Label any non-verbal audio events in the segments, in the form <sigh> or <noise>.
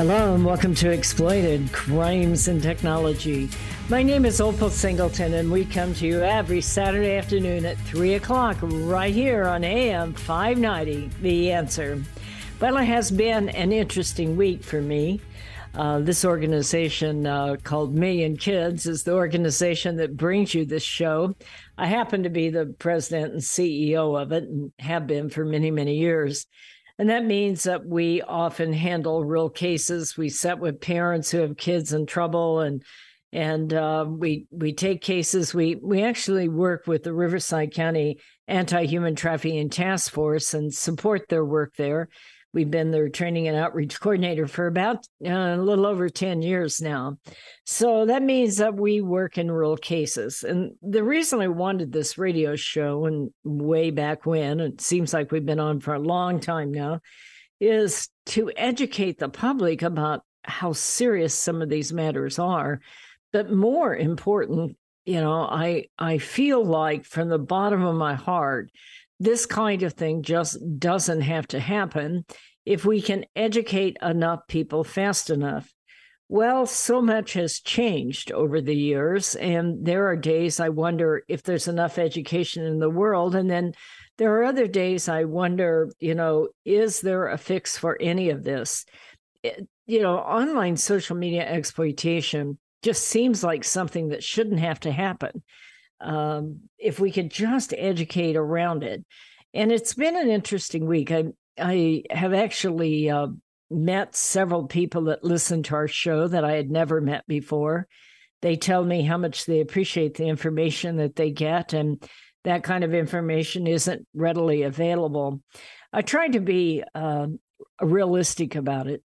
Hello and welcome to Exploited Crimes and Technology. My name is Opal Singleton, and we come to you every Saturday afternoon at 3 o'clock right here on AM 590, The Answer. Well, it has been an interesting week for me. Uh, this organization uh, called Million Kids is the organization that brings you this show. I happen to be the president and CEO of it and have been for many, many years. And that means that we often handle real cases. We sit with parents who have kids in trouble and and uh, we we take cases. We we actually work with the Riverside County Anti Human Trafficking Task Force and support their work there. We've been their training and outreach coordinator for about uh, a little over 10 years now. So that means that we work in rural cases. And the reason I wanted this radio show, and way back when, it seems like we've been on for a long time now, is to educate the public about how serious some of these matters are. But more important, you know, I I feel like from the bottom of my heart this kind of thing just doesn't have to happen if we can educate enough people fast enough. Well, so much has changed over the years, and there are days I wonder if there's enough education in the world. And then there are other days I wonder, you know, is there a fix for any of this? It, you know, online social media exploitation just seems like something that shouldn't have to happen um, if we could just educate around it. And it's been an interesting week. I I have actually uh, met several people that listen to our show that I had never met before. They tell me how much they appreciate the information that they get, and that kind of information isn't readily available. I tried to be uh, realistic about it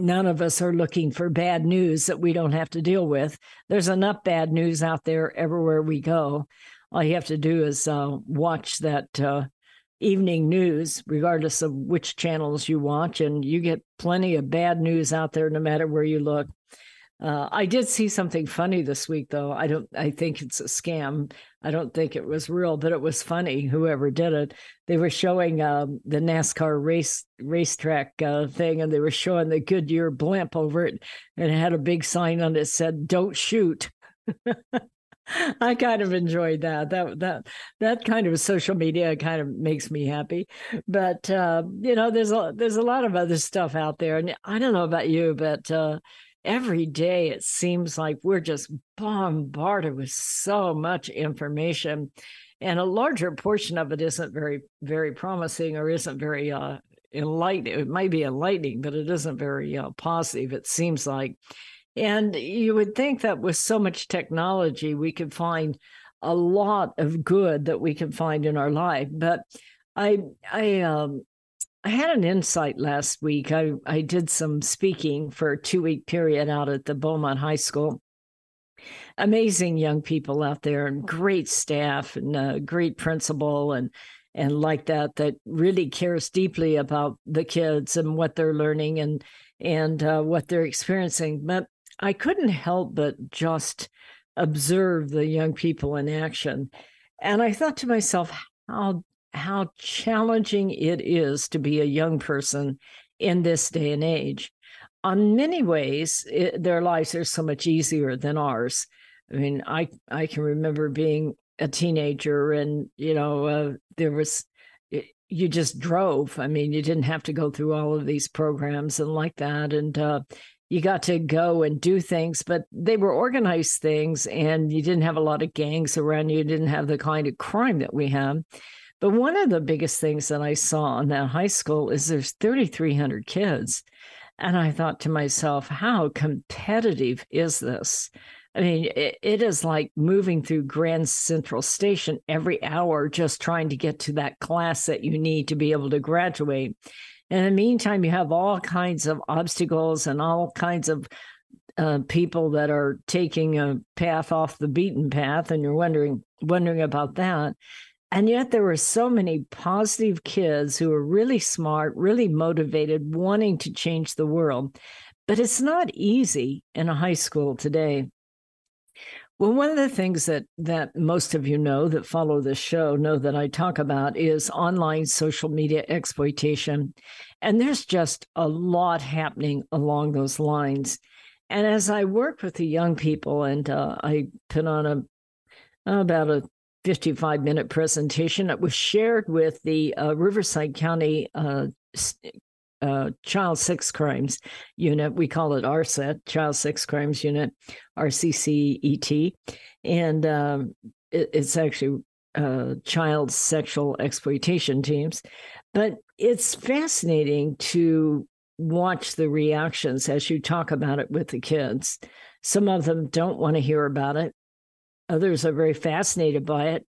none of us are looking for bad news that we don't have to deal with. There's enough bad news out there everywhere we go. All you have to do is uh, watch that uh, evening news, regardless of which channels you watch, and you get plenty of bad news out there no matter where you look. Uh, I did see something funny this week, though. I don't. I think it's a scam. I don't think it was real, but it was funny. Whoever did it, they were showing um, the NASCAR race racetrack uh, thing, and they were showing the Goodyear blimp over it, and it had a big sign on it that said "Don't shoot." <laughs> I kind of enjoyed that. That that that kind of social media kind of makes me happy. But uh, you know, there's a there's a lot of other stuff out there, and I don't know about you, but uh, every day it seems like we're just bombarded with so much information and a larger portion of it isn't very very promising or isn't very uh enlightening it might be enlightening but it isn't very uh, positive it seems like. And you would think that with so much technology we could find a lot of good that we can find in our life but i i um I had an insight last week. I, I did some speaking for a two week period out at the Beaumont High School. Amazing young people out there and great staff and a great principal and and like that that really cares deeply about the kids and what they're learning and and uh, what they're experiencing. But I couldn't help but just observe the young people in action, and I thought to myself, how how challenging it is to be a young person in this day and age. On many ways, it, their lives are so much easier than ours. I mean, I I can remember being a teenager, and you know, uh, there was you just drove. I mean, you didn't have to go through all of these programs and like that, and uh, you got to go and do things, but they were organized things, and you didn't have a lot of gangs around you. You didn't have the kind of crime that we have. But one of the biggest things that I saw in that high school is there's 3,300 kids. And I thought to myself, how competitive is this? I mean, it, it is like moving through Grand Central Station every hour, just trying to get to that class that you need to be able to graduate. In the meantime, you have all kinds of obstacles and all kinds of uh, people that are taking a path off the beaten path, and you're wondering wondering about that. And yet there were so many positive kids who were really smart, really motivated, wanting to change the world. But it's not easy in a high school today. Well, one of the things that that most of you know that follow this show know that I talk about is online social media exploitation. And there's just a lot happening along those lines. And as I work with the young people and uh, I put on a about a 55 minute presentation that was shared with the uh, Riverside County uh, uh, Child Sex Crimes Unit. We call it RSET, Child Sex Crimes Unit, RCCET. And um, it, it's actually uh, child sexual exploitation teams. But it's fascinating to watch the reactions as you talk about it with the kids. Some of them don't want to hear about it, others are very fascinated by it,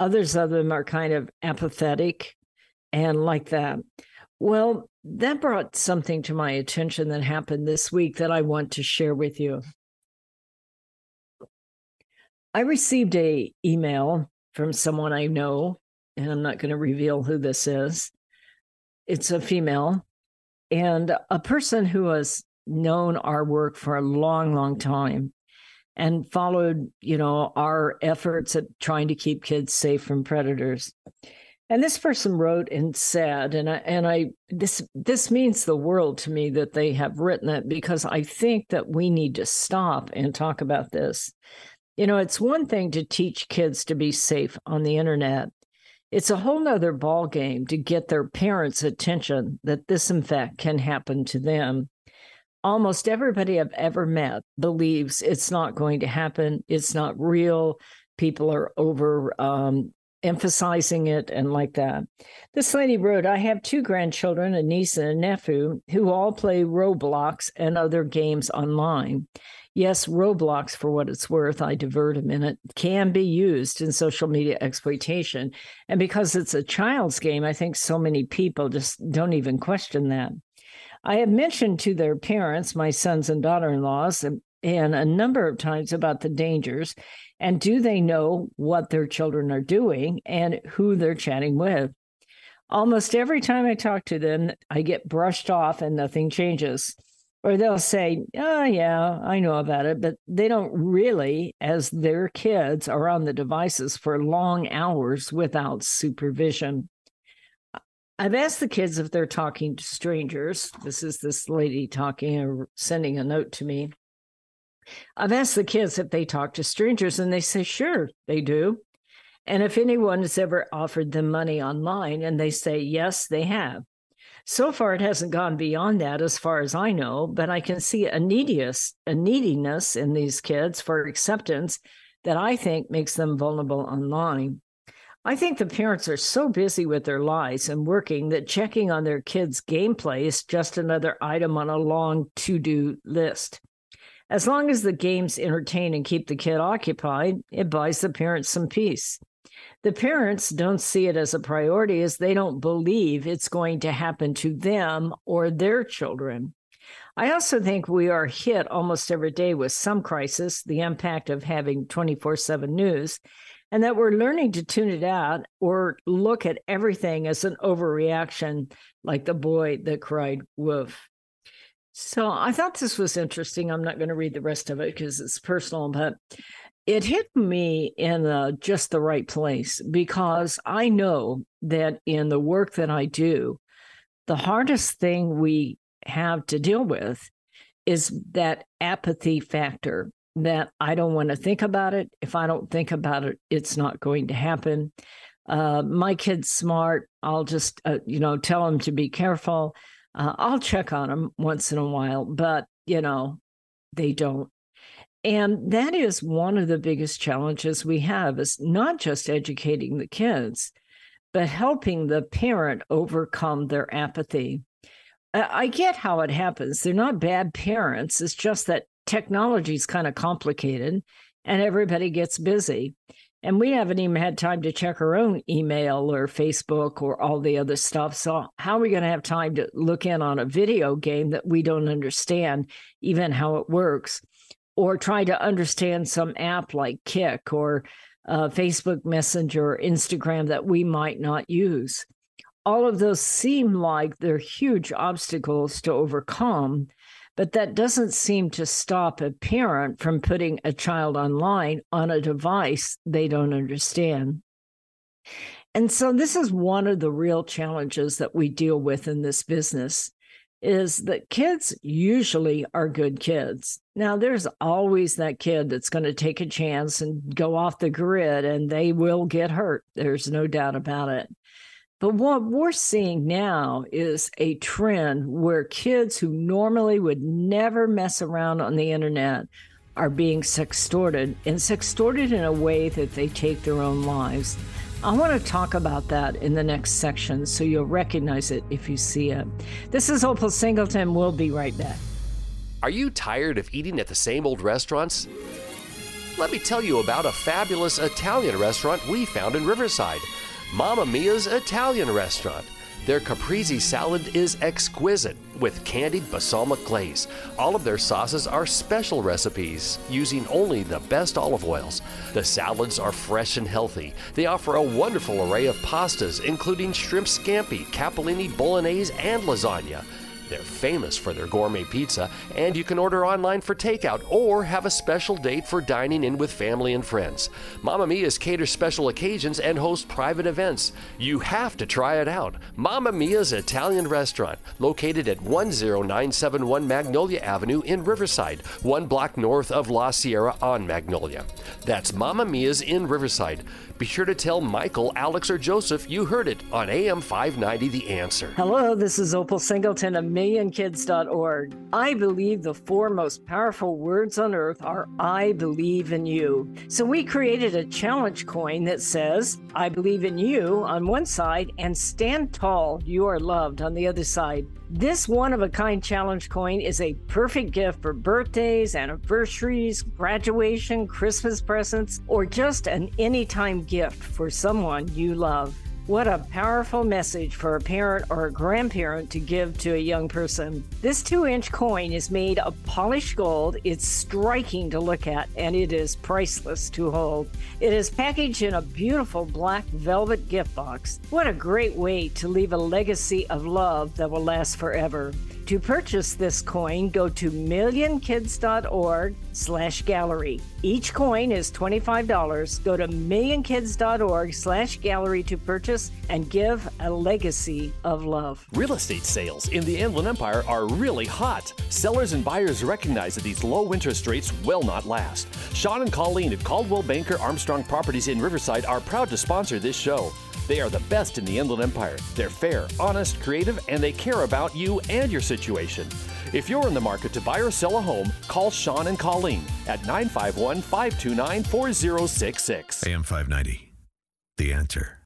others of them are kind of apathetic and like that. Well, that brought something to my attention that happened this week that I want to share with you. I received a email from someone I know, and I'm not going to reveal who this is. It's a female and a person who has known our work for a long, long time and followed, you know, our efforts at trying to keep kids safe from predators. And this person wrote and said, and I and I this this means the world to me that they have written it because I think that we need to stop and talk about this. You know, it's one thing to teach kids to be safe on the internet. It's a whole nother ball game to get their parents' attention that this in fact can happen to them. Almost everybody I've ever met believes it's not going to happen. It's not real. People are over um, emphasizing it and like that. This lady wrote, I have two grandchildren, a niece and a nephew, who all play Roblox and other games online. Yes, Roblox, for what it's worth, I divert a minute, can be used in social media exploitation. And because it's a child's game, I think so many people just don't even question that. I have mentioned to their parents, my sons and daughter in laws, and, um, and a number of times about the dangers and do they know what their children are doing and who they're chatting with? Almost every time I talk to them, I get brushed off and nothing changes. Or they'll say, Oh, yeah, I know about it. But they don't really, as their kids are on the devices for long hours without supervision. I've asked the kids if they're talking to strangers. This is this lady talking or sending a note to me. I've asked the kids if they talk to strangers, and they say, sure, they do. And if anyone has ever offered them money online, and they say, yes, they have. So far, it hasn't gone beyond that, as far as I know, but I can see a neediness, a neediness in these kids for acceptance that I think makes them vulnerable online. I think the parents are so busy with their lives and working that checking on their kids' gameplay is just another item on a long to do list. As long as the games entertain and keep the kid occupied, it buys the parents some peace. The parents don't see it as a priority as they don't believe it's going to happen to them or their children. I also think we are hit almost every day with some crisis, the impact of having 24 7 news, and that we're learning to tune it out or look at everything as an overreaction, like the boy that cried wolf. So I thought this was interesting. I'm not going to read the rest of it because it's personal, but it hit me in uh, just the right place because I know that in the work that I do, the hardest thing we have to deal with is that apathy factor that I don't want to think about it. If I don't think about it, it's not going to happen. Uh, my kid's smart. I'll just, uh, you know, tell him to be careful. Uh, I'll check on them once in a while, but you know, they don't. And that is one of the biggest challenges we have is not just educating the kids, but helping the parent overcome their apathy. I get how it happens. They're not bad parents. It's just that technology is kind of complicated and everybody gets busy. And we haven't even had time to check our own email or Facebook or all the other stuff. So, how are we going to have time to look in on a video game that we don't understand, even how it works, or try to understand some app like Kik or uh, Facebook Messenger or Instagram that we might not use? All of those seem like they're huge obstacles to overcome. But that doesn't seem to stop a parent from putting a child online on a device they don't understand. And so this is one of the real challenges that we deal with in this business is that kids usually are good kids. Now there's always that kid that's going to take a chance and go off the grid and they will get hurt. There's no doubt about it. But what we're seeing now is a trend where kids who normally would never mess around on the internet are being sextorted and sextorted in a way that they take their own lives. I want to talk about that in the next section so you'll recognize it if you see it. This is Opal Singleton. We'll be right back. Are you tired of eating at the same old restaurants? Let me tell you about a fabulous Italian restaurant we found in Riverside. Mamma Mia's Italian restaurant. Their caprese salad is exquisite with candied balsamic glaze. All of their sauces are special recipes using only the best olive oils. The salads are fresh and healthy. They offer a wonderful array of pastas, including shrimp scampi, capellini, bolognese, and lasagna. They're famous for their gourmet pizza, and you can order online for takeout or have a special date for dining in with family and friends. Mamma Mia's caters special occasions and hosts private events. You have to try it out. Mamma Mia's Italian Restaurant, located at 10971 Magnolia Avenue in Riverside, one block north of La Sierra on Magnolia. That's Mamma Mia's in Riverside. Be sure to tell Michael, Alex, or Joseph you heard it on AM 590 The Answer. Hello, this is Opal Singleton millionkids.org. I believe the four most powerful words on earth are I believe in you. So we created a challenge coin that says, I believe in you on one side and stand tall, you are loved on the other side. This one of a kind challenge coin is a perfect gift for birthdays, anniversaries, graduation, Christmas presents, or just an anytime gift for someone you love. What a powerful message for a parent or a grandparent to give to a young person. This two inch coin is made of polished gold. It's striking to look at and it is priceless to hold. It is packaged in a beautiful black velvet gift box. What a great way to leave a legacy of love that will last forever. To purchase this coin, go to millionkids.org slash gallery. Each coin is $25. Go to millionkids.org slash gallery to purchase and give a legacy of love. Real estate sales in the Inland Empire are really hot. Sellers and buyers recognize that these low interest rates will not last. Sean and Colleen at Coldwell Banker Armstrong Properties in Riverside are proud to sponsor this show. They are the best in the Inland Empire. They're fair, honest, creative, and they care about you and your situation. If you're in the market to buy or sell a home, call Sean and Colleen at 951 529 4066. AM 590. The answer.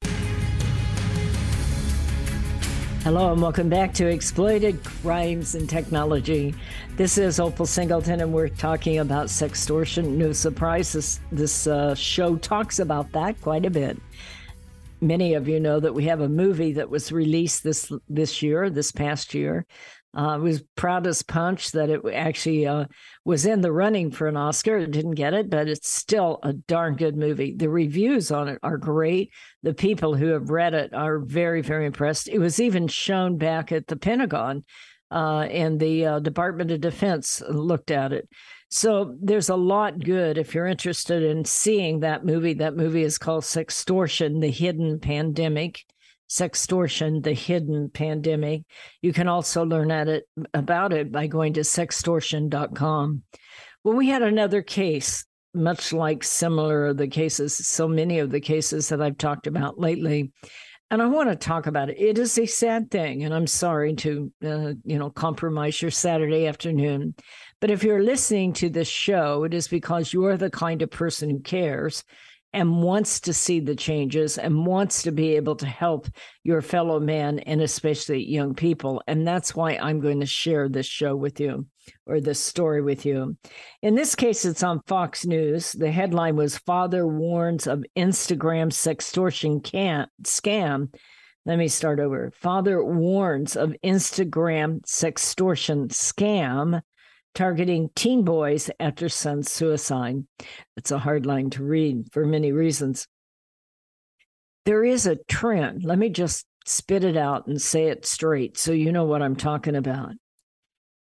Hello and welcome back to Exploited Crimes and Technology. This is Opal Singleton, and we're talking about sextortion. No surprise, this, this uh, show talks about that quite a bit many of you know that we have a movie that was released this this year, this past year. Uh, was proud as punch that it actually uh, was in the running for an Oscar. It didn't get it, but it's still a darn good movie. The reviews on it are great. The people who have read it are very, very impressed. It was even shown back at the Pentagon, uh, and the uh, Department of Defense looked at it. So there's a lot good if you're interested in seeing that movie. That movie is called Sextortion, the Hidden Pandemic. Sextortion, the Hidden Pandemic. You can also learn at it about it by going to sextortion.com. Well, we had another case, much like similar the cases, so many of the cases that I've talked about lately. And I want to talk about it. It is a sad thing, and I'm sorry to, uh, you know, compromise your Saturday afternoon. But if you're listening to this show, it is because you're the kind of person who cares and wants to see the changes and wants to be able to help your fellow man and especially young people. And that's why I'm going to share this show with you or this story with you. In this case, it's on Fox News. The headline was Father Warns of Instagram Sextortion can- Scam. Let me start over. Father warns of Instagram sextortion scam targeting teen boys after son's suicide. It's a hard line to read for many reasons. There is a trend. Let me just spit it out and say it straight so you know what I'm talking about.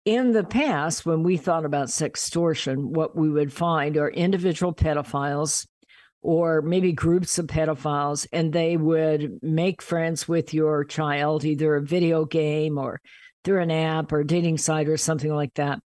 in the past, when we thought about sextortion, what we would find are individual pedophiles or maybe groups of pedophiles, and they would make friends with your child, either a video game or through an app or dating site or something like that.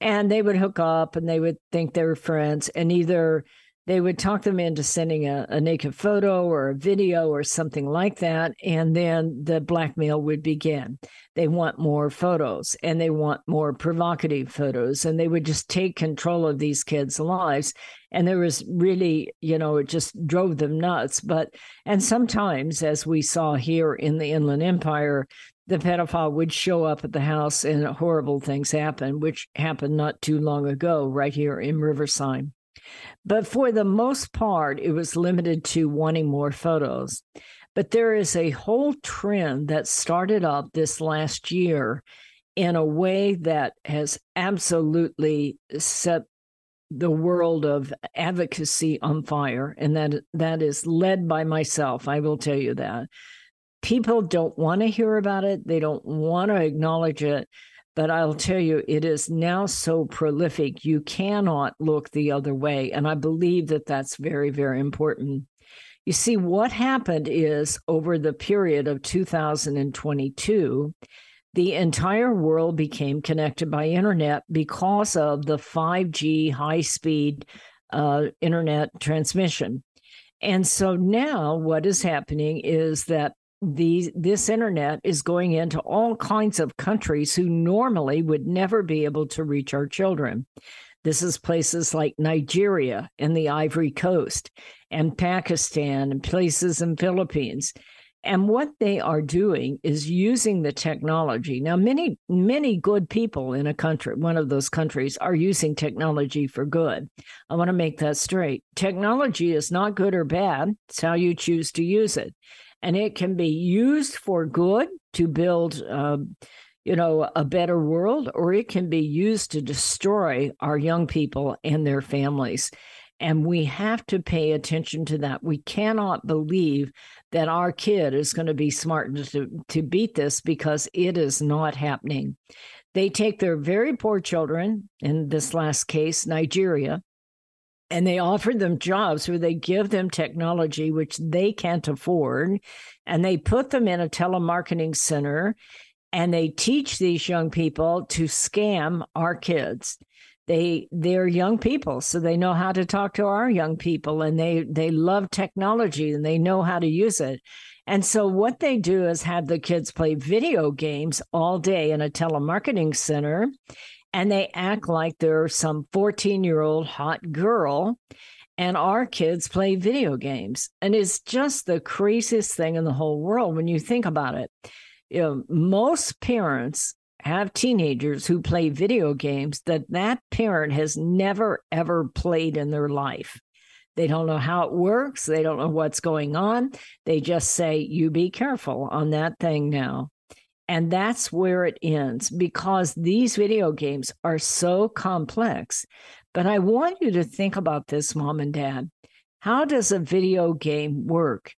And they would hook up and they would think they were friends, and either they would talk them into sending a, a, naked photo or a video or something like that. And then the blackmail would begin. They want more photos and they want more provocative photos. And they would just take control of these kids' lives. And there was really, you know, it just drove them nuts. But, and sometimes, as we saw here in the Inland Empire, the pedophile would show up at the house and horrible things happen, which happened not too long ago right here in Riverside. But for the most part, it was limited to wanting more photos. But there is a whole trend that started up this last year in a way that has absolutely set the world of advocacy on fire and that that is led by myself i will tell you that people don't want to hear about it they don't want to acknowledge it but I'll tell you, it is now so prolific, you cannot look the other way. And I believe that that's very, very important. You see, what happened is over the period of 2022, the entire world became connected by internet because of the 5G high speed uh, internet transmission. And so now what is happening is that this internet is going into all kinds of countries who normally would never be able to reach our children. This is places like Nigeria and the Ivory Coast and Pakistan and places in Philippines. And what they are doing is using the technology. Now, many, many good people in a country, one of those countries, are using technology for good. I want to make that straight. Technology is not good or bad, it's how you choose to use it and it can be used for good to build uh, you know a better world or it can be used to destroy our young people and their families. And we have to pay attention to that. We cannot believe that our kid is going to be smart to, to beat this because it is not happening. They take their very poor children in this last case nigeria and they offer them jobs where they give them technology which they can't afford and they put them in a telemarketing center and they teach these young people to scam our kids. They they're young people so they know how to talk to our young people and they they love technology and they know how to use it. And so what they do is have the kids play video games all day in a telemarketing center and they act like they're some 14 year old hot girl. And our kids play video games. And it's just the craziest thing in the whole world when you think about it. You know, most parents have teenagers who play video games that that parent has never ever played in their life. They don't know how it works. They don't know what's going on. They just say, you be careful on that thing now. And that's where it ends because these video games are so complex. But I want you to think about this, mom and dad. How does a video game work?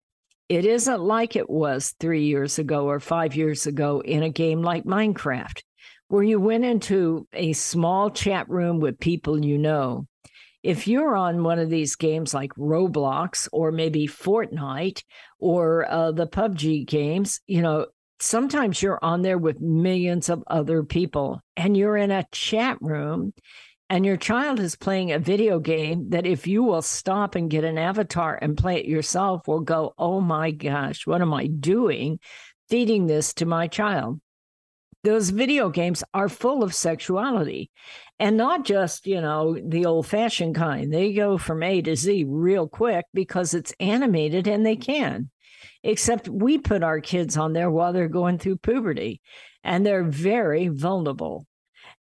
It isn't like it was three years ago or five years ago in a game like Minecraft, where you went into a small chat room with people you know. If you're on one of these games like Roblox or maybe Fortnite or uh, the PUBG games, you know, sometimes you're on there with millions of other people and you're in a chat room and your child is playing a video game that if you will stop and get an avatar and play it yourself will go oh my gosh what am i doing feeding this to my child? Those video games are full of sexuality and not just you know the old fashioned kind. They go from a to z real quick because it's animated and they can except we put our kids on there while they're going through puberty and they're very vulnerable.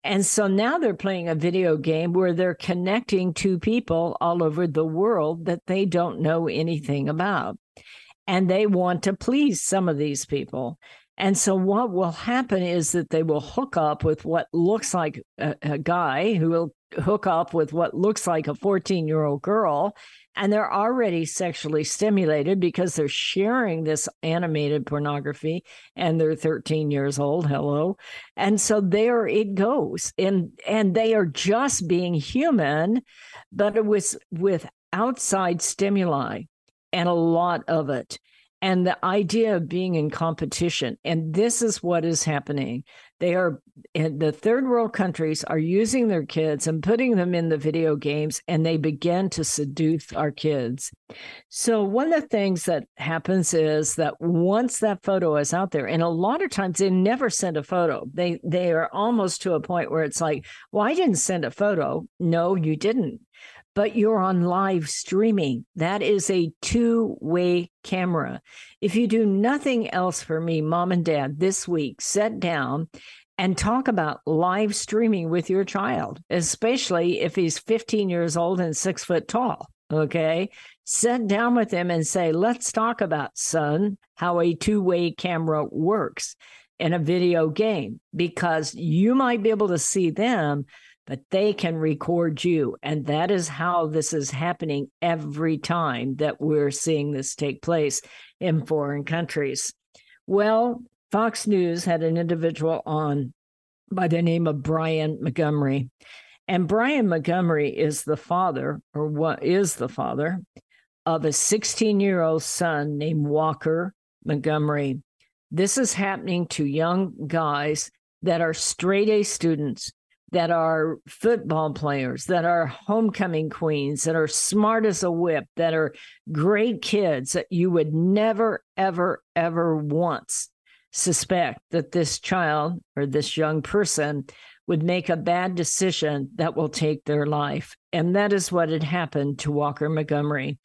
And so now they're playing a video game where they're connecting to people all over the world that they don't know anything about. And they want to please some of these people. And so what will happen is that they will hook up with what looks like a, a guy who will hook up with what looks like a 14 year old girl and they're already sexually stimulated because they're sharing this animated pornography and they're 13 years old hello. And so there it goes. And and they are just being human but it was with outside stimuli and a lot of it and the idea of being in competition. And this is what is happening. They are, the third world countries are using their kids and putting them in the video games, and they begin to seduce our kids. So, one of the things that happens is that once that photo is out there, and a lot of times they never send a photo, they, they are almost to a point where it's like, well, I didn't send a photo. No, you didn't but you're on live streaming. That is a two way camera. If you do nothing else for me, mom and dad, this week, sit down and talk about live streaming with your child, especially if he's 15 years old and six foot tall. Okay. Sit down with him and say, let's talk about, son, how a two way camera works in a video game, because you might be able to see them but they can record you. And that is how this is happening every time that we're seeing this take place in foreign countries. Well, Fox News had an individual on by the name of Brian Montgomery. And Brian Montgomery is the father, or what is the father, of a 16 year old son named Walker Montgomery. This is happening to young guys that are straight A students that are football players, that are homecoming queens, that are smart as a whip, that are great kids that you would never, ever, ever once suspect that this child or this young person would make a bad decision that will take their life. And that is what had happened to Walker Montgomery.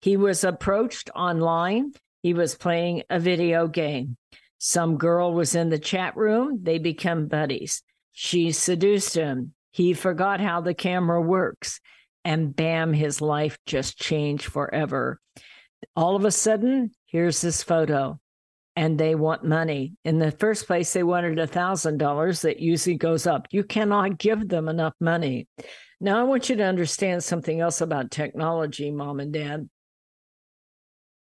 He was approached online, he was playing a video game. Some girl was in the chat room, they become buddies. She seduced him. He forgot how the camera works. And bam, his life just changed forever. All of a sudden, here's this photo. And they want money. In the first place, they wanted a $1,000 that usually goes up. You cannot give them enough money. Now, I want you to understand something else about technology, mom and dad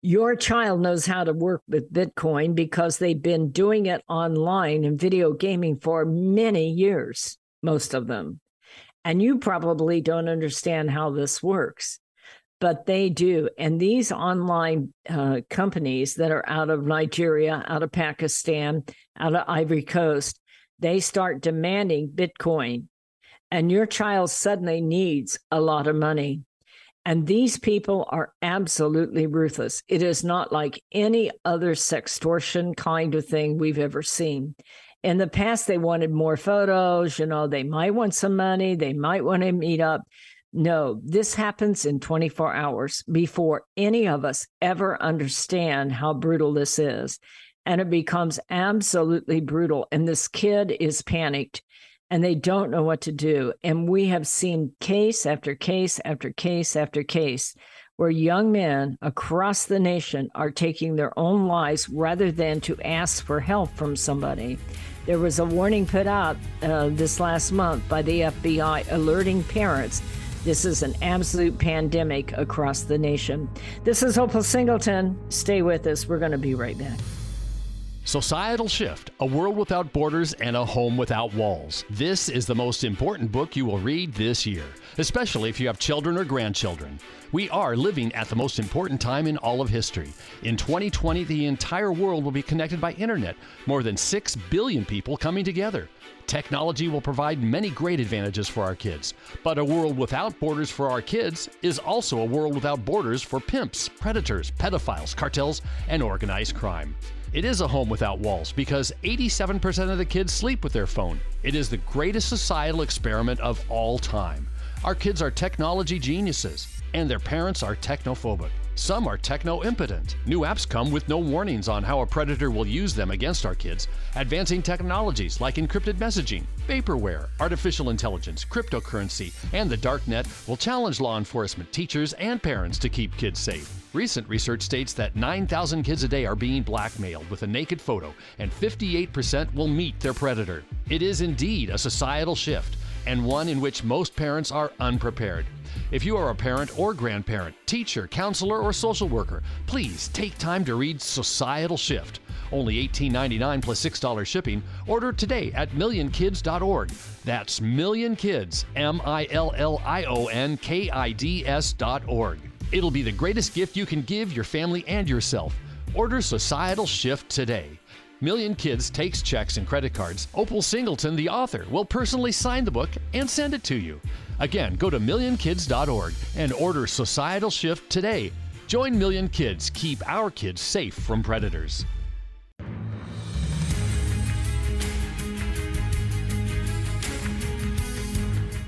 your child knows how to work with Bitcoin because they've been doing it online and video gaming for many years, most of them. And you probably don't understand how this works, but they do. And these online uh, companies that are out of Nigeria, out of Pakistan, out of Ivory Coast, they start demanding Bitcoin. And your child suddenly needs a lot of money. And these people are absolutely ruthless. It is not like any other sextortion kind of thing we've ever seen. In the past, they wanted more photos, you know, they might want some money, they might want to meet up. No, this happens in 24 hours before any of us ever understand how brutal this is. And it becomes absolutely brutal. And this kid is panicked and they don't know what to do. And we have seen case after case after case after case where young men across the nation are taking their own lives rather than to ask for help from somebody. There was a warning put out uh, this last month by the FBI alerting parents this is an absolute pandemic across the nation. This is Opal Singleton. Stay with us. We're going to be right back. Societal Shift A World Without Borders and a Home Without Walls. This is the most important book you will read this year, especially if you have children or grandchildren. We are living at the most important time in all of history. In 2020, the entire world will be connected by internet, more than 6 billion people coming together. Technology will provide many great advantages for our kids, but a world without borders for our kids is also a world without borders for pimps, predators, pedophiles, cartels, and organized crime. It is a home without walls because 87% of the kids sleep with their phone. It is the greatest societal experiment of all time. Our kids are technology geniuses, and their parents are technophobic. Some are techno impotent. New apps come with no warnings on how a predator will use them against our kids. Advancing technologies like encrypted messaging, vaporware, artificial intelligence, cryptocurrency, and the dark net will challenge law enforcement, teachers, and parents to keep kids safe. Recent research states that 9,000 kids a day are being blackmailed with a naked photo, and 58% will meet their predator. It is indeed a societal shift and one in which most parents are unprepared. If you are a parent or grandparent, teacher, counselor, or social worker, please take time to read Societal Shift. Only $18.99 plus $6 shipping. Order today at millionkids.org. That's millionkids, M I L L I O N K I D S.org. It'll be the greatest gift you can give your family and yourself. Order Societal Shift today. Million Kids takes checks and credit cards. Opal Singleton, the author, will personally sign the book and send it to you. Again, go to millionkids.org and order Societal Shift today. Join Million Kids. Keep our kids safe from predators.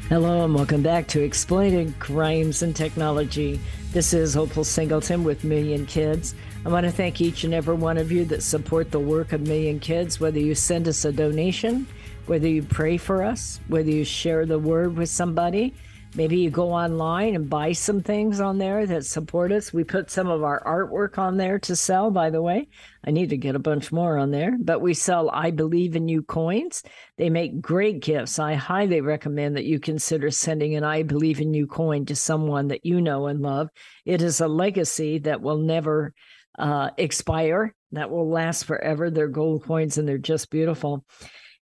Hello and welcome back to Exploited Crimes and Technology. This is Opal Singleton with Million Kids. I want to thank each and every one of you that support the work of Million Kids, whether you send us a donation, whether you pray for us, whether you share the word with somebody. Maybe you go online and buy some things on there that support us. We put some of our artwork on there to sell, by the way. I need to get a bunch more on there, but we sell I Believe in You coins. They make great gifts. I highly recommend that you consider sending an I Believe in You coin to someone that you know and love. It is a legacy that will never uh, expire that will last forever. They're gold coins and they're just beautiful.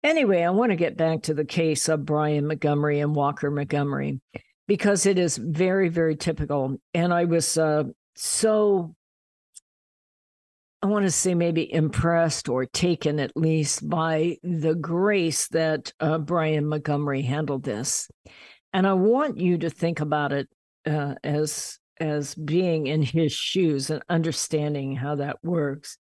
Anyway, I want to get back to the case of Brian Montgomery and Walker Montgomery because it is very, very typical. And I was uh, so, I want to say maybe impressed or taken at least by the grace that uh, Brian Montgomery handled this. And I want you to think about it uh, as as being in his shoes and understanding how that works.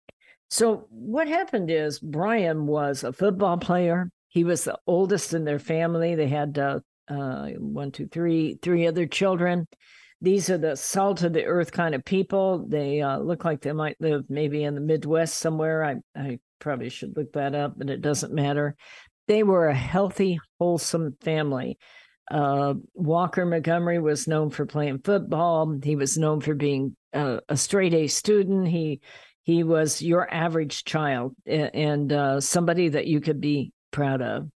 So what happened is Brian was a football player. He was the oldest in their family. They had uh, uh, one, two, three, three other children. These are the salt of the earth kind of people. They uh, look like they might live maybe in the Midwest somewhere. I, I probably should look that up, but it doesn't matter. They were a healthy, wholesome family. Uh, Walker Montgomery was known for playing football. He was known for being a, a straight A student. He he was your average child and uh, somebody that you could be proud of.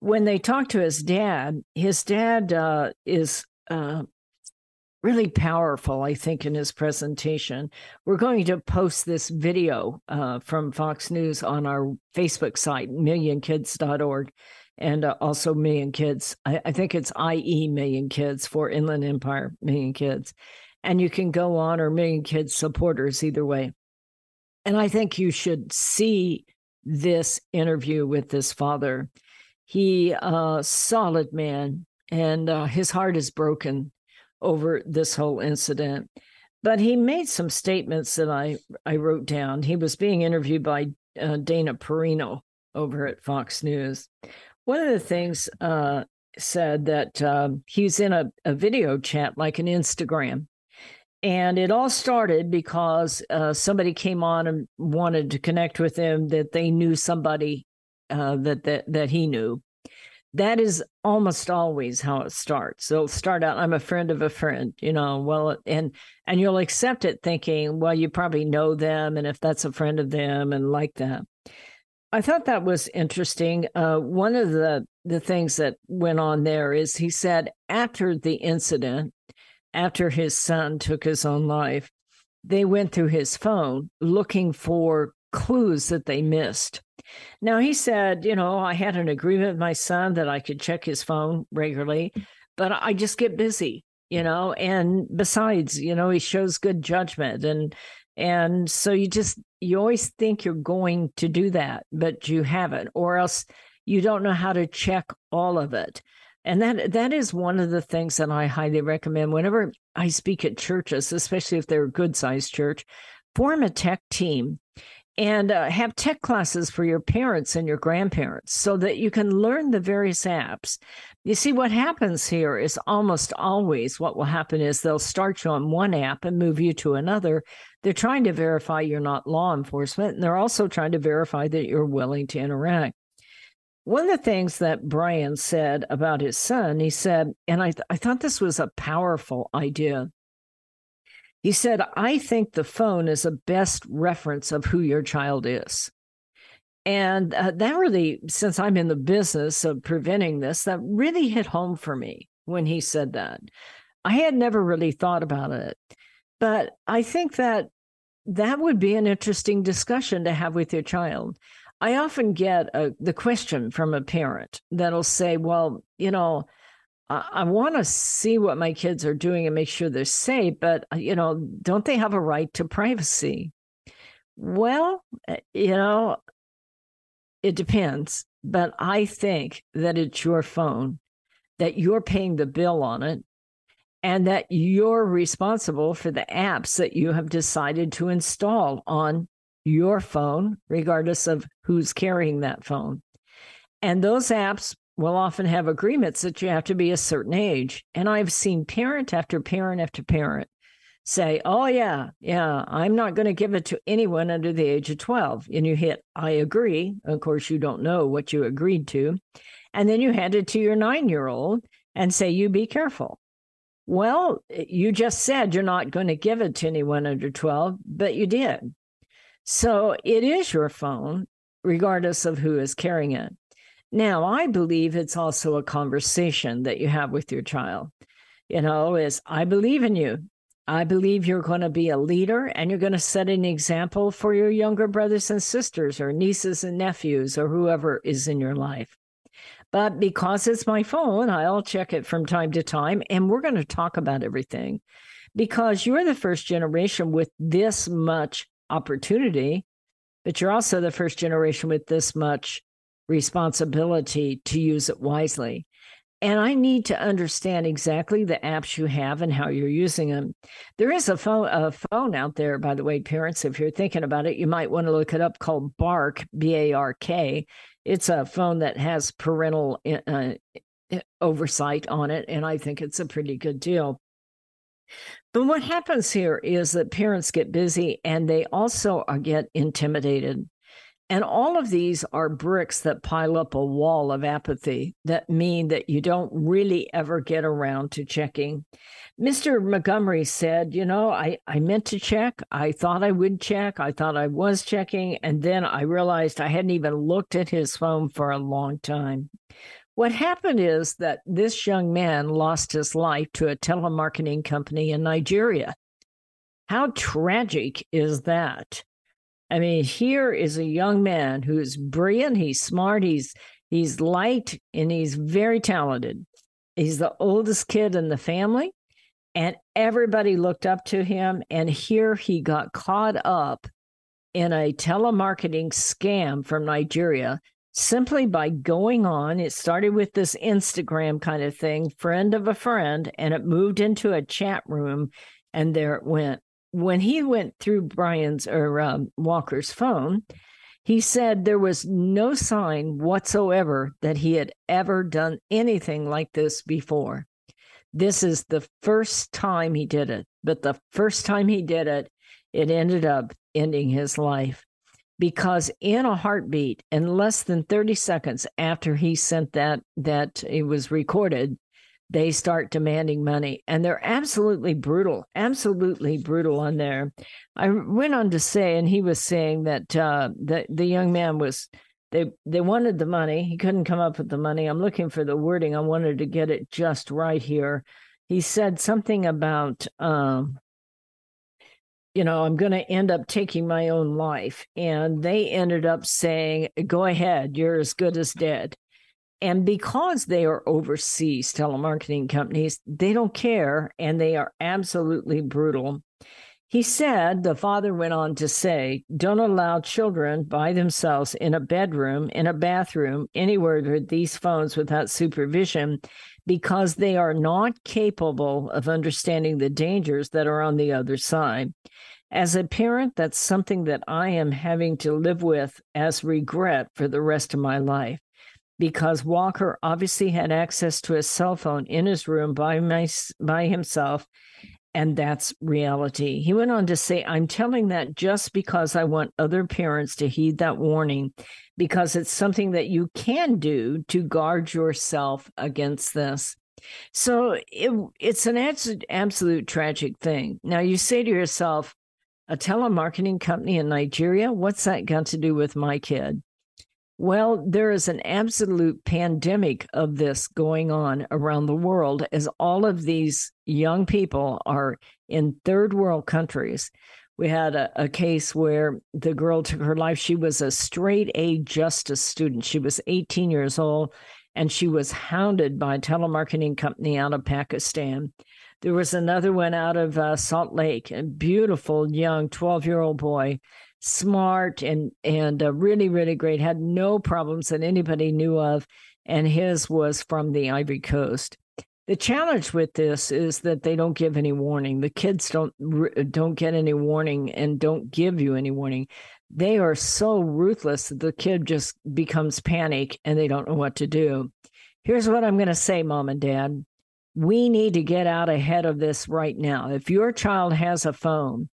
When they talked to his dad, his dad uh, is uh, really powerful, I think, in his presentation. We're going to post this video uh, from Fox News on our Facebook site, millionkids.org and uh, also Million Kids. I, I, think it's IE Million Kids for Inland Empire Million Kids. And you can go on or Million Kids supporters either way. And I think you should see this interview with this father. He, a uh, solid man, and uh, his heart is broken over this whole incident. But he made some statements that I, I wrote down. He was being interviewed by uh, Dana Perino over at Fox News one of the things uh, said that um, he's in a, a, video chat like an Instagram. And it all started because uh, somebody came on and wanted to connect with him that they knew somebody uh, that, that that he knew. That is almost always how it starts. So it'll start out, I'm a friend of a friend, you know, well, and and you'll accept it thinking, well, you probably know them, and if that's a friend of them, and like that. I thought that was interesting. Uh, one of the the things that went on there is he said after the incident, after his son took his own life, they went through his phone looking for clues that they missed. Now he said, you know, I had an agreement with my son that I could check his phone regularly, but I just get busy, you know, and besides, you know, he shows good judgment and and so you just you always think you're going to do that, but you haven't, or else you don't know how to check all of it. And that that is one of the things that I highly recommend whenever I speak at churches, especially if they're a good sized church, form a tech team and uh, have tech classes for your parents and your grandparents so that you can learn the various apps. You see, what happens here is almost always what will happen is they'll start you on one app and move you to another. They're trying to verify you're not law enforcement, and they're also trying to verify that you're willing to interact. One of the things that Brian said about his son, he said, and I, th- I thought this was a powerful idea. He said, I think the phone is a best reference of who your child is. And uh, that really, since I'm in the business of preventing this, that really hit home for me when he said that. I had never really thought about it. But I think that that would be an interesting discussion to have with your child. I often get a, the question from a parent that'll say, Well, you know, I, I want to see what my kids are doing and make sure they're safe, but, uh, you know, don't they have a right to privacy? Well, eh, you know, it depends, but I think that it's your phone, that you're paying the bill on it, and that you're responsible for the apps that you have decided to install on your phone, regardless of who's carrying that phone. And those apps will often have agreements that you have to be a certain age. And I've seen parent after parent after parent say, Oh, yeah, yeah, I'm not going to give it to anyone under the age of 12. And you hit, I agree. Of course, you don't know what you agreed to. And then you hand it to your nine year old and say, You be careful. Well, you just said you're not going to give it to anyone under 12, but you did. So it is your phone, regardless of who is carrying it. Now, I believe it's also a conversation that you have with your child. You know, is I believe in you. I believe you're going to be a leader and you're going to set an example for your younger brothers and sisters or nieces and nephews or whoever is in your life. But because it's my phone, I'll check it from time to time. And we're going to talk about everything because you're the first generation with this much opportunity, but you're also the first generation with this much responsibility to use it wisely. And I need to understand exactly the apps you have and how you're using them. There is a phone, a phone out there, by the way, parents, if you're thinking about it, you might want to look it up called Bark, B A R K it's a phone that has parental uh, oversight on it, and I think it's a pretty good deal. But what happens here is that parents get busy and they also uh, get intimidated. And all of these are bricks that pile up a wall of apathy that mean that you don't really ever get around to checking. Mr. Montgomery said, You know, I, I meant to check. I thought I would check. I thought I was checking. And then I realized I hadn't even looked at his phone for a long time. What happened is that this young man lost his life to a telemarketing company in Nigeria. How tragic is that? I mean, here is a young man who's brilliant, he's smart, he's he's light, and he's very talented. He's the oldest kid in the family and everybody looked up to him. And here he got caught up in a telemarketing scam from Nigeria simply by going on. It started with this Instagram kind of thing, friend of a friend, and it moved into a chat room, and there it went. When he went through Brian's or um, Walker's phone, he said there was no sign whatsoever that he had ever done anything like this before. This is the first time he did it, but the first time he did it, it ended up ending his life because in a heartbeat in less than 30 seconds after he sent that that it was recorded they start demanding money and they're absolutely brutal absolutely brutal on there i went on to say and he was saying that uh, the, the young man was they they wanted the money. He couldn't come up with the money. I'm looking for the wording. I wanted to get it just right here. He said something about um, you know, I'm going to end up taking my own life. And they ended up saying, go ahead, you're as good as dead. And because they are overseas telemarketing companies, they don't care and they are absolutely brutal. He said, the father went on to say, don't allow children by themselves in a bedroom, in a bathroom, anywhere with these phones without supervision because they are not capable of understanding the dangers that are on the other side. As a parent, that's something that I am having to live with as regret for the rest of my life because Walker obviously had access to a cell phone in his room by my, by himself and that's reality. He went on to say, I'm telling that just because I want other parents to heed that warning, because it's something that you can do to guard yourself against this. So it, it's an absolute, absolute tragic thing. Now, you say to yourself, a telemarketing company in Nigeria, what's that got to do with my kid? Well, there is an absolute pandemic of this going on around the world as all of these young people are in third world countries. We had a, a, case where the girl took her life. She was a straight A justice student. She was 18 years old and she was hounded by a telemarketing company out of Pakistan. There was another one out of uh, Salt Lake, a beautiful young 12 year old boy smart and and uh, really really great had no problems that anybody knew of and his was from the ivory coast. The challenge with this is that they don't give any warning. The kids don't don't get any warning and don't give you any warning. They are so ruthless that the kid just becomes panic and they don't know what to do. Here's what i'm going to say mom and dad. We need to get out ahead of this right now. If your child has a phone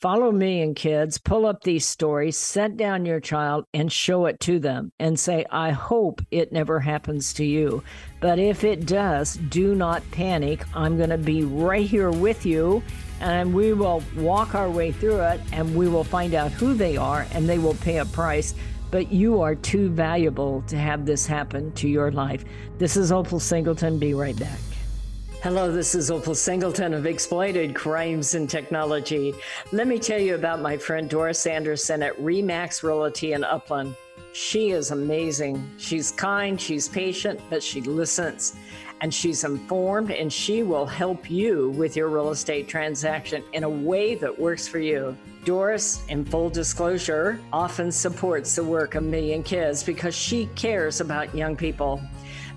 Follow me and kids, pull up these stories, set down your child and show it to them and say, I hope it never happens to you. But if it does, do not panic. I'm going to be right here with you and we will walk our way through it and we will find out who they are and they will pay a price. But you are too valuable to have this happen to your life. This is Opal Singleton. Be right back. Hello, this is Opal Singleton of Exploited Crimes and Technology. Let me tell you about my friend Doris Anderson at Remax Realty in Upland. She is amazing. She's kind, she's patient, but she listens and she's informed and she will help you with your real estate transaction in a way that works for you. Doris, in full disclosure, often supports the work of Million Kids because she cares about young people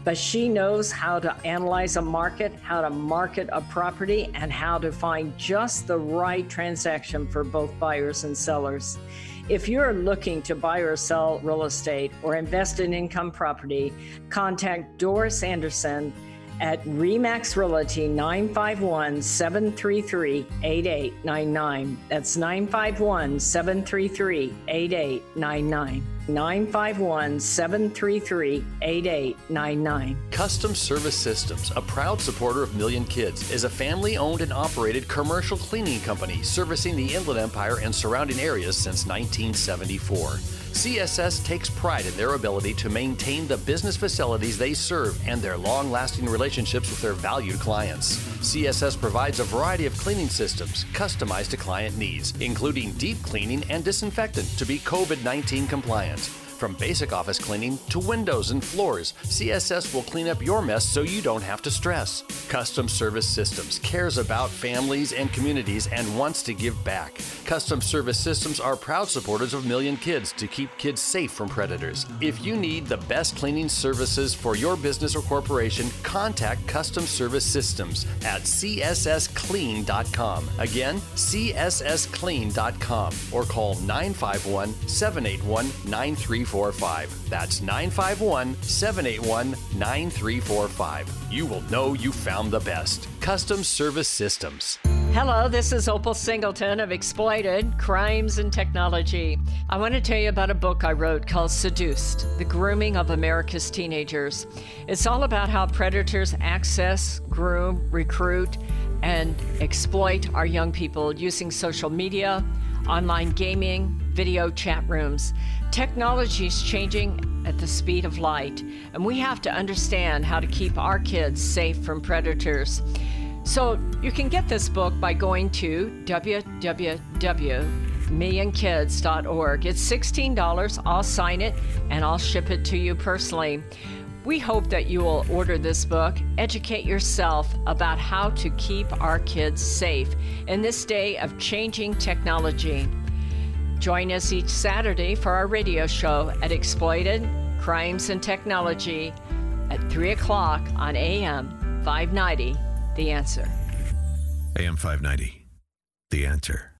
but she knows how to analyze a market, how to market a property, and how to find just the right transaction for both buyers and sellers. If you're looking to buy or sell real estate or invest in income property, contact Doris Anderson at Remax Realty 951 733 8899. That's 951 733 8899. 951 733 8899. Custom Service Systems, a proud supporter of Million Kids, is a family owned and operated commercial cleaning company servicing the Inland Empire and surrounding areas since 1974. CSS takes pride in their ability to maintain the business facilities they serve and their long lasting relationships with their valued clients. CSS provides a variety of cleaning systems customized to client needs, including deep cleaning and disinfectant to be COVID 19 compliant. From basic office cleaning to windows and floors, CSS will clean up your mess so you don't have to stress. Custom Service Systems cares about families and communities and wants to give back. Custom Service Systems are proud supporters of Million Kids to keep kids safe from predators. If you need the best cleaning services for your business or corporation, contact Custom Service Systems at cssclean.com. Again, cssclean.com or call 951 781 9345. 9345. That's 951 781 9345. You will know you found the best. Custom Service Systems. Hello, this is Opal Singleton of Exploited Crimes and Technology. I want to tell you about a book I wrote called Seduced The Grooming of America's Teenagers. It's all about how predators access, groom, recruit, and exploit our young people using social media, online gaming, video chat rooms. Technology is changing at the speed of light, and we have to understand how to keep our kids safe from predators. So you can get this book by going to www.millionkids.org. It's $16. I'll sign it and I'll ship it to you personally. We hope that you will order this book, educate yourself about how to keep our kids safe in this day of changing technology. Join us each Saturday for our radio show at Exploited Crimes and Technology at 3 o'clock on AM 590. The Answer. AM 590. The Answer.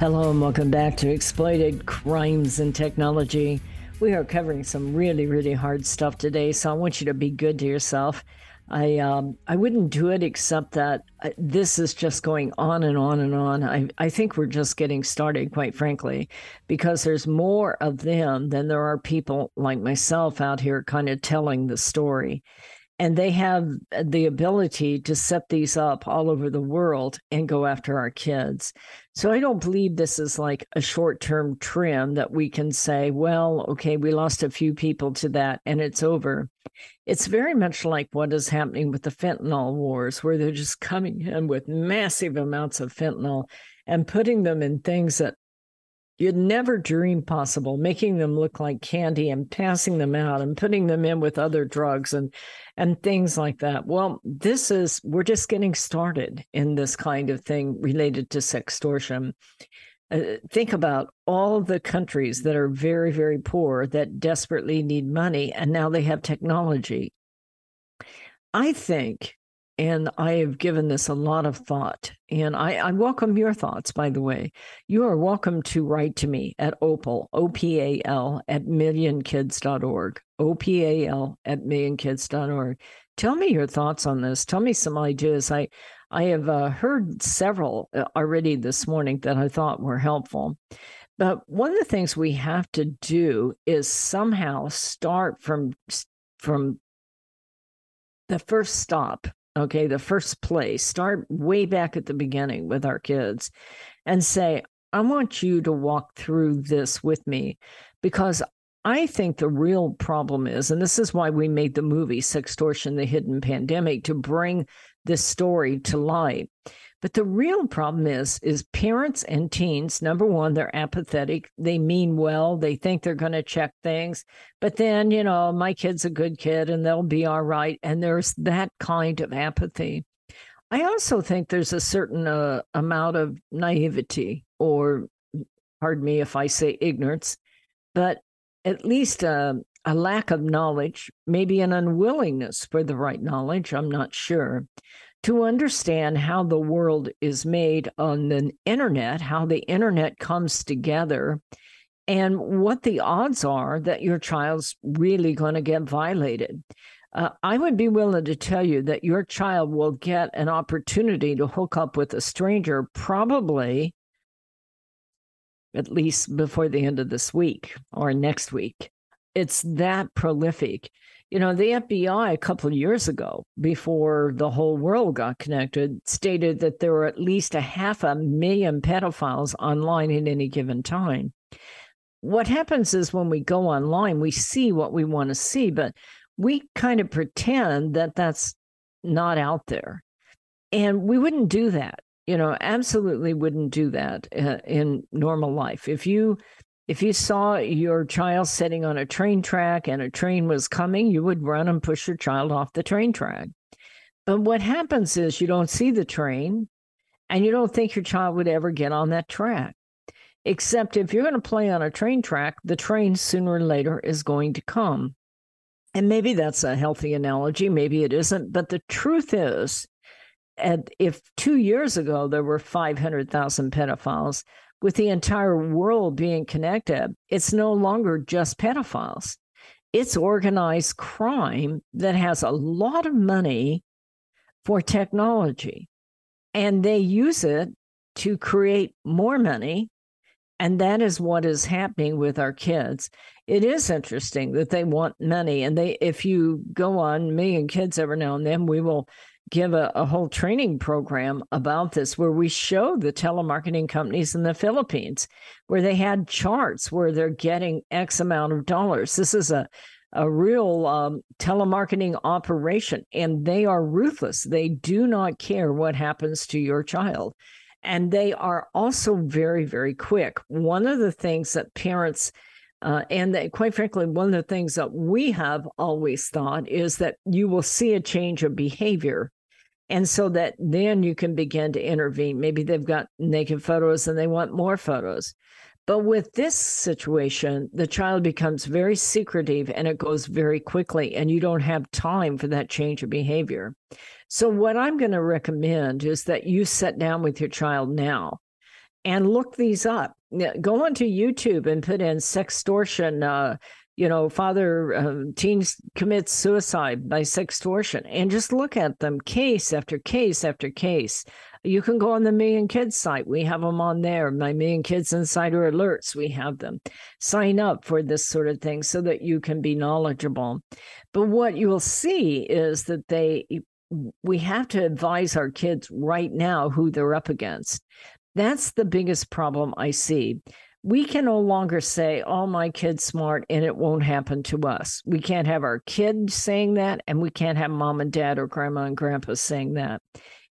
Hello and welcome back to Exploited Crimes and Technology. We are covering some really, really hard stuff today, so I want you to be good to yourself. I um, I wouldn't do it except that uh, this is just going on and on and on. I I think we're just getting started, quite frankly, because there's more of them than there are people like myself out here kind of telling the story. and they have the ability to set these up all over the world and go after our kids. So I don't believe this is like a short term trim that we can say, well, okay, we lost a few people to that and it's over. It's very much like what is happening with the fentanyl wars, where they're just coming in with massive amounts of fentanyl and putting them in things that you'd never dream possible, making them look like candy and passing them out and putting them in with other drugs and and things like that. Well, this is we're just getting started in this kind of thing related to sextortion. Uh, think about all the countries that are very very poor that desperately need money and now they have technology. I think and I have given this a lot of thought. And I, I, welcome your thoughts, by the way. You are welcome to write to me at opal, O P A L, at millionkids.org, O P A L at millionkids.org. Tell me your thoughts on this. Tell me some ideas. I, I have uh, heard several uh, already this morning that I thought were helpful. But one of the things we have to do is somehow start from from the first stop okay, the first place, start way back at the beginning with our kids and say, I want you to walk through this with me because I think the real problem is, and this is why we made the movie Sextortion, the Hidden Pandemic, to bring this story to light. But the real problem is is parents and teens, number one, they're apathetic. They mean well. They think they're going to check things. But then, you know, my kid's a good kid and they'll be all right. And there's that kind of apathy. I also think there's a certain uh, amount of naivety or pardon me if I say ignorance, but at least uh, a lack of knowledge, maybe an unwillingness for the right knowledge. I'm not sure to understand how the world is made on the internet, how the internet comes together, and what the odds are that your child's really going to get violated. Uh, I would be willing to tell you that your child will get an opportunity to hook up with a stranger probably at least before the end of this week or next week. It's that prolific. You know, the FBI a couple of years ago, before the whole world got connected, stated that there were at least a half a million pedophiles online at any given time. What happens is when we go online, we see what we want to see, but we kind of pretend that that's not out there. And we wouldn't do that, you know, absolutely wouldn't do that uh, in normal life. If you if you saw your child sitting on a train track and a train was coming, you would run and push your child off the train track. But what happens is you don't see the train and you don't think your child would ever get on that track. Except if you're going to play on a train track, the train sooner or later is going to come. And maybe that's a healthy analogy, maybe it isn't. But the truth is, if two years ago there were 500,000 pedophiles, with the entire world being connected, it's no longer just pedophiles. It's organized crime that has a lot of money for technology. And they use it to create more money. And that is what is happening with our kids. It is interesting that they want money. And they, if you go on Million Kids every now and then, we will give a, a, whole training program about this where we show the telemarketing companies in the Philippines where they had charts where they're getting X amount of dollars. This is a a real um, telemarketing operation, and they are ruthless. They do not care what happens to your child. And they are also very, very quick. One of the things that parents uh, and that, quite frankly, one of the things that we have always thought is that you will see a change of behavior and so that then you can begin to intervene. Maybe they've got naked photos and they want more photos. But with this situation, the child becomes very secretive and it goes very quickly, and you don't have time for that change of behavior. So, what I'm going to recommend is that you sit down with your child now and look these up. Go onto YouTube and put in sextortion uh, you know, father uh, teens commits suicide by sextortion, and just look at them case after case after case. You can go on the Million Kids site. We have them on there. My Million Kids Insider Alerts, we have them. Sign up for this sort of thing so that you can be knowledgeable. But what you will see is that they, we have to advise our kids right now who they're up against. That's the biggest problem I see we can no longer say, oh, my kid's smart and it won't happen to us. We can't have our kids saying that, and we can't have mom and dad or grandma and grandpa saying that.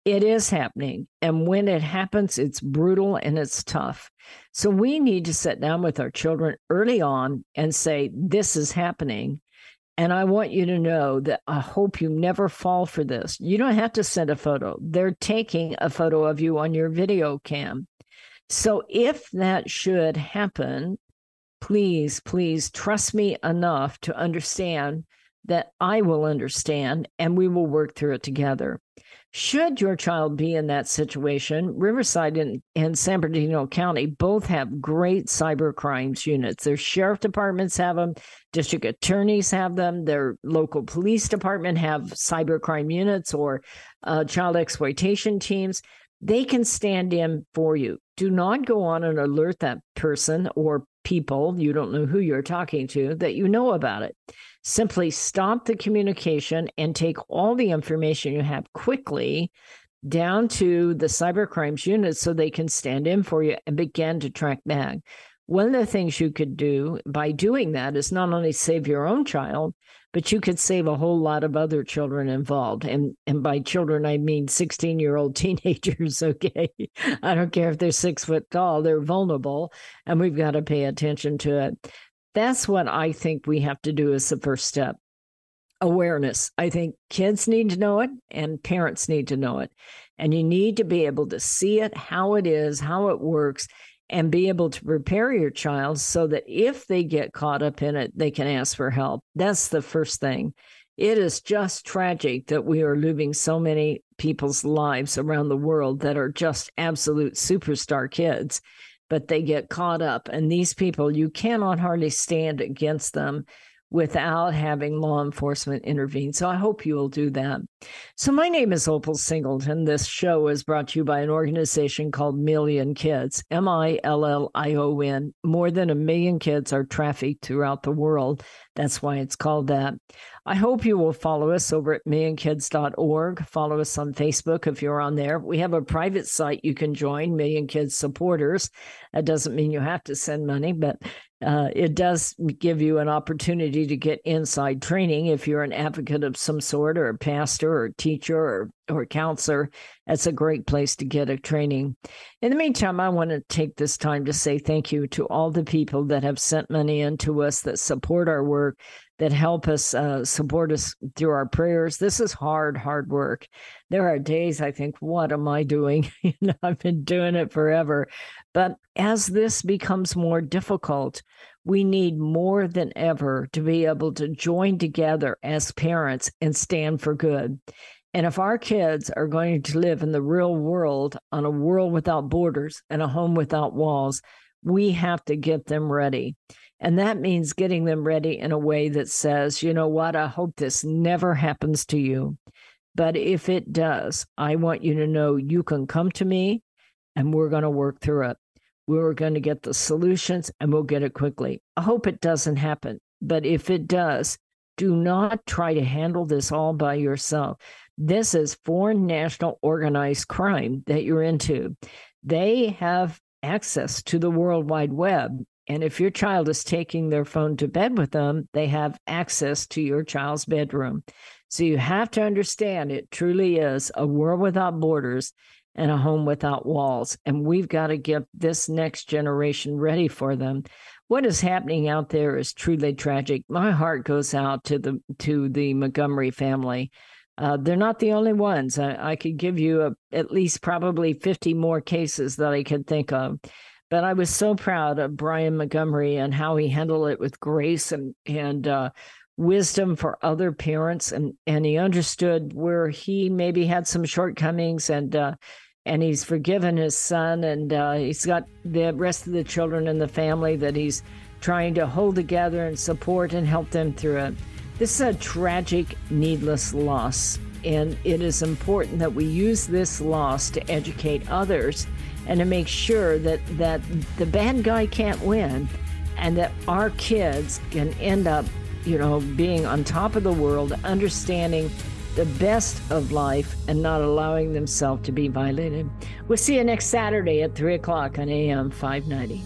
It is happening. And when it happens, it's brutal and it's tough. So we need to sit down with our children early on and say, this is happening. And I want you to know that I hope you never fall for this. You don't have to send a photo. They're taking a photo of you on your video cam. So if that should happen, please, please trust me enough to understand that I will understand and we will work through it together. Should your child be in that situation, Riverside and, and San Bernardino County both have great cyber crimes units. Their sheriff departments have them, district attorneys have them, their local police department have cyber crime units or uh, child exploitation teams they can stand in for you. Do not go on and alert that person or people, you don't know who you're talking to, that you know about it. Simply stop the communication and take all the information you have quickly down to the cyber crimes unit so they can stand in for you and begin to track back. One of the things you could do by doing that is not only save your own child, but you could save a whole lot of other children involved. And and by children I mean 16 year old <laughs> teenagers, okay? I don't care if they're six foot tall, they're vulnerable, and we've got to pay attention to it. That's what I think we have to do as the first step. Awareness. I think kids need to know it and parents need to know it. And you need to be able to see it, how it is, how it works, and be able to prepare your child so that if they get caught up in it, they can ask for help. That's the first thing. It is just tragic that we are losing so many people's lives around the world that are just absolute superstar kids, but they get caught up. And these people, you cannot hardly stand against them without having law enforcement intervene. So I hope you will do that. So my name is Opal Singleton. This show is brought to you by an organization called Million Kids, M I L L I O N. More than a million kids are trafficked throughout the world. That's why it's called that. I hope you will follow us over at millionkids.org. Follow us on Facebook if you're on there. We have a private site you can join, Million Kids Supporters. That doesn't mean you have to send money, but uh, it does give you an opportunity to get inside training if you're an advocate of some sort or a pastor or teacher or, or counselor. That's a great place to get a training. In the meantime, I want to take this time to say thank you to all the people that have sent money into us that support our work, that help us uh, support us through our prayers. This is hard, hard work. There are days I think, what am I doing? <laughs> you know, I've been doing it forever. But as this becomes more difficult, we need more than ever to be able to join together as parents and stand for good. And if our kids are going to live in the real world on a world without borders and a home without walls, we have to get them ready. And that means getting them ready in a way that says, you know what, I hope this never happens to you. But if it does, I want you to know you can come to me and we're going to work through it. We're going to get the solutions and we'll get it quickly. I hope it doesn't happen. But if it does, do not try to handle this all by yourself. This is foreign national organized crime that you're into. They have access to the World Wide Web and if your child is taking their phone to bed with them, they have access to your child's bedroom. So you have to understand it truly is a world without borders and a home without walls. And we've got to get this next generation ready for them. What is happening out there is truly tragic. My heart goes out to the to the Montgomery family. Uh, they're not the only ones. I, I could give you a, at least probably 50 more cases that I could think of. But I was so proud of Brian Montgomery and how he handled it with grace and and uh, wisdom for other parents, and and he understood where he maybe had some shortcomings, and uh, and he's forgiven his son, and uh, he's got the rest of the children in the family that he's trying to hold together and support and help them through it. This is a tragic, needless loss, and it is important that we use this loss to educate others and to make sure that, that the bad guy can't win and that our kids can end up, you know, being on top of the world, understanding the best of life and not allowing themselves to be violated. We'll see you next Saturday at 3 o'clock on AM 590.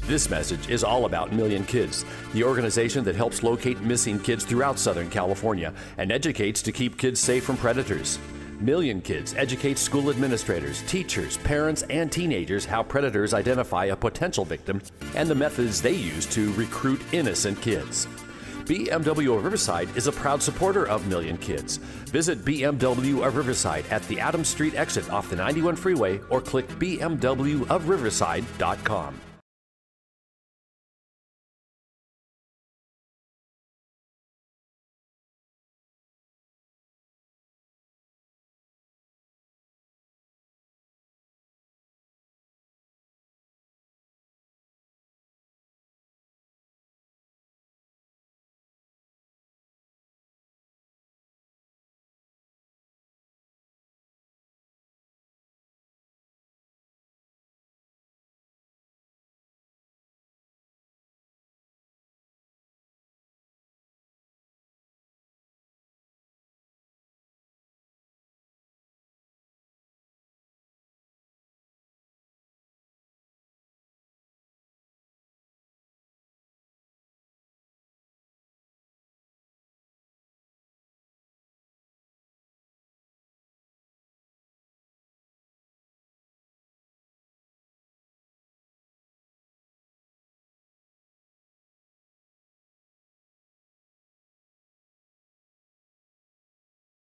This message is all about Million Kids, the organization that helps locate missing kids throughout Southern California and educates to keep kids safe from predators. Million Kids educates school administrators, teachers, parents, and teenagers how predators identify a potential victim and the methods they use to recruit innocent kids. BMW of Riverside is a proud supporter of Million Kids. Visit BMW of Riverside at the Adams Street exit off the 91 freeway or click bmwofriverside.com.